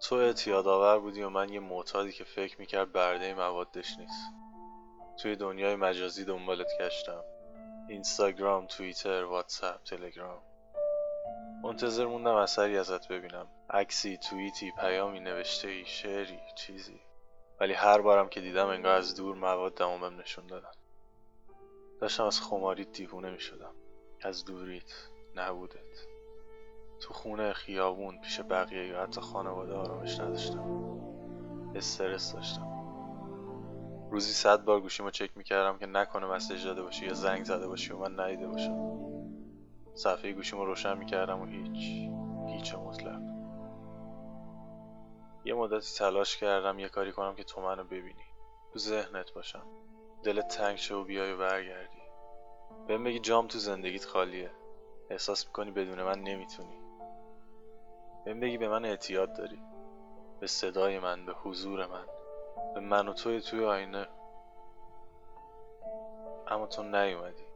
تو اعتیاد آور بودی و من یه معتادی که فکر می‌کرد برده موادش نیست. توی دنیای مجازی دنبالت گشتم. اینستاگرام، توییتر، واتساپ، تلگرام. منتظر موندم اثری ازت ببینم. عکسی، توییتی، پیامی نوشته ای، شعری، چیزی. ولی هر بارم که دیدم انگار از دور مواد دمامم نشون دادن. داشتم از خماریت دیوونه می شدم از دوریت نبودت. تو خونه خیابون پیش بقیه یا حتی خانواده آرامش نداشتم. استرس داشتم. روزی صد بار گوشیمو چک می‌کردم که نکنه مسیج داده باشی یا زنگ زده باشی و من ندیده باشم. صفحه گوشیمو روشن می‌کردم و هیچ هیچ مطلق یه مدتی تلاش کردم یه کاری کنم که تو منو ببینی. تو ذهنت باشم. دلت تنگ شه و بیای و برگردی. بهم بگی جام تو زندگیت خالیه. احساس می‌کنی بدون من نمی‌تونی. بهم بگی به من اعتیاد داری. به صدای من به حضور من به من و توی توی آینه. اما تو نیومدی.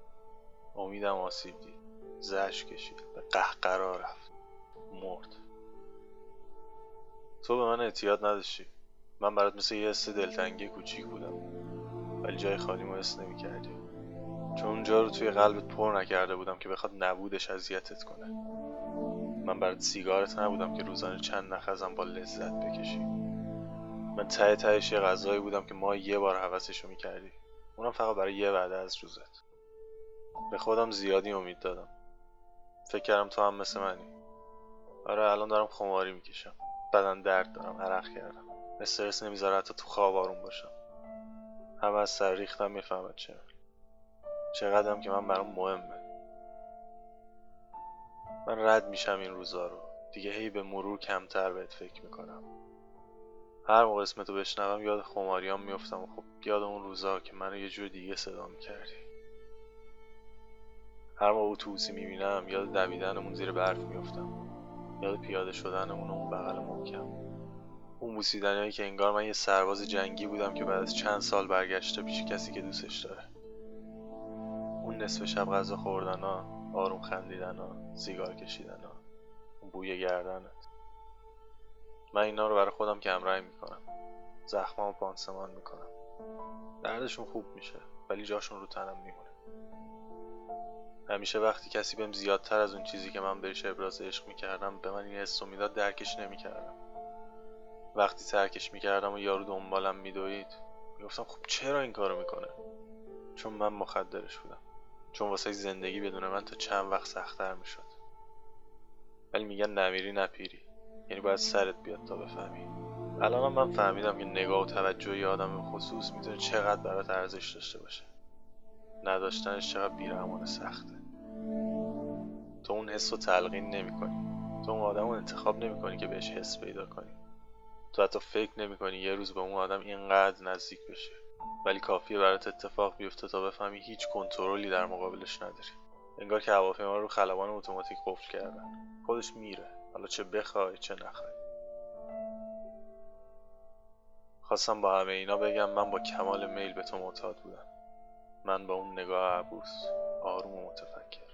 امیدم آسیب دید. زش کشید. به قهقرا رفت. مرد. تو به من اعتیاد نداشتی. من برات مثل یه حس دلتنگی کوچیک بودم. ولی جای خالی ما حس نمی‌کردی. چون اونجا رو توی قلبت پر نکرده بودم که بخواد نبودش اذیتت کنه. من برات سیگارت نبودم که روزانه چند نخزم با لذت بکشی. من ته تهش یه غذایی بودم که ما یه بار حوضشو می‌کردی. اونم فقط برای یه وعده از روزت. به خودم زیادی امید دادم. فکر کردم تو هم مثل منی. آره الان دارم خماری می‌کشم. بدن درد دارم عرق کردم. استرس نمی‌ذاره حتی تو خواب آروم باشم. همه از سر ریختم می‌فهمد چه. چقدرم که من برام مهمه. من رد میشم این روزا رو. دیگه هی به مرور کمتر بهت فکر می‌کنم. هر موقع اسمتو بشنوم یاد خماریام میفتم و خب یاد اون روزا که منو یه جور دیگه صدا می‌کردی. هر موقع اتوبوسی می‌بینم یاد دویدنمون زیر برف میفتم یاد پیاده شدنمون اون بغل محکم. اون بوسیدنهایی که انگار من یه سرباز جنگی بودم که بعد از چند سال برگشته پیش کسی که دوستش داره. اون نصف شب غذا خوردن ها. آروم خندیدن ها سیگار کشیدن ها بوی گردنت. من اینا رو برای خودم کمرنگ می‌کنم. زخمامو پانسمان می‌کنم. دردشون خوب میشه ولی جاشون رو تنم میمونه. همیشه وقتی کسی بهم زیادتر از اون چیزی که من بهش ابراز عشق می‌کردم به من این حس می‌داد درکش نمی‌کردم. وقتی ترکش می‌کردم و یارو دنبالم میدوید می‌گفتم خب چرا این کارو می‌کنه؟ چون من مخدرش بودم. چون واسه زندگی بدون من تا چند وقت سختتر می‌شد. ولی میگن نمیری نپیری. یعنی باید سرت بیاد تا بفهمی. الان من فهمیدم که نگاه و توجه یه آدم خصوص می‌تونه چقدر برات ارزش داشته باشه. نداشتنش چقدر بیرحمانه سخته. تو اون حس رو تلقین نمی کنی تو اون آدم رو انتخاب نمی کنی که بهش حس پیدا کنی. تو حتی فکر نمی کنی یه روز به اون آدم اینقدر نزدیک بشه. ولی کافیه برات اتفاق بیفته تا بفهمی هیچ کنترلی در مقابلش نداری. انگار که هواپیما رو خلبان اتوماتیک قفل کردن. خودش میره. حالا چه بخوای چه نخوای. خواستم با همه اینا بگم من با کمال میل به تو معتاد بودم. من با اون نگاه عبوس آروم و متفکر.